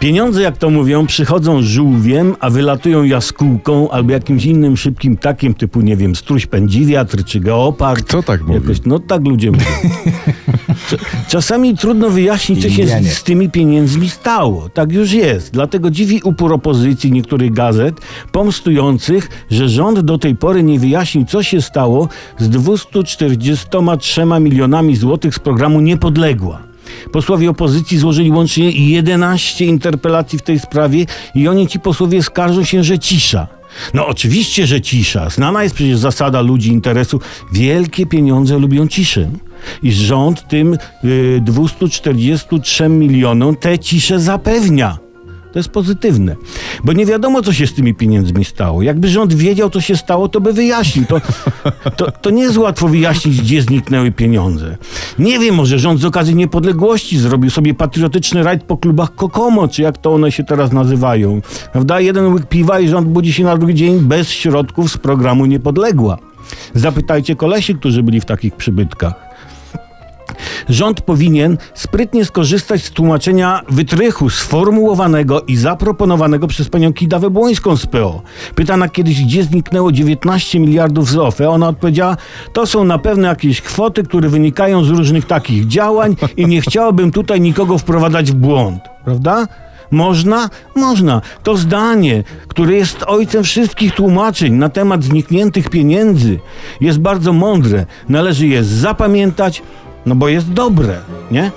Pieniądze, jak to mówią, przychodzą żółwiem, a wylatują jaskółką albo jakimś innym szybkim takiem typu, nie wiem, struś pędziwiatr czy geopard. Kto tak mówi? Jakoś, no tak ludzie mówią. Cza- Czasami trudno wyjaśnić, co się z, z tymi pieniędzmi stało. Tak już jest. Dlatego dziwi upór opozycji niektórych gazet pomstujących, że rząd do tej pory nie wyjaśnił, co się stało z 243 milionami złotych z programu Niepodległa. Posłowie opozycji złożyli łącznie 11 interpelacji w tej sprawie i oni ci posłowie skarżą się, że cisza. No oczywiście, że cisza. Znana jest przecież zasada ludzi interesu. Wielkie pieniądze lubią ciszę. I rząd tym y, 243 milionom tę ciszę zapewnia. To jest pozytywne. Bo nie wiadomo, co się z tymi pieniędzmi stało. Jakby rząd wiedział, co się stało, to by wyjaśnił. To, to, to nie jest łatwo wyjaśnić, gdzie zniknęły pieniądze. Nie wiem, może rząd z okazji niepodległości zrobił sobie patriotyczny rajd po klubach Kokomo, czy jak to one się teraz nazywają. Prawda? Jeden łyk piwa i rząd budzi się na drugi dzień bez środków z programu Niepodległa. Zapytajcie kolesi, którzy byli w takich przybytkach. Rząd powinien sprytnie skorzystać z tłumaczenia wytrychu sformułowanego i zaproponowanego przez panią Kidawę Błońską z PO. Pytana kiedyś, gdzie zniknęło 19 miliardów z OFE, ona odpowiedziała, to są na pewno jakieś kwoty, które wynikają z różnych takich działań i nie chciałabym tutaj nikogo wprowadzać w błąd. Prawda? Można? Można. To zdanie, które jest ojcem wszystkich tłumaczeń na temat znikniętych pieniędzy, jest bardzo mądre. Należy je zapamiętać, no bo jest dobre, nie?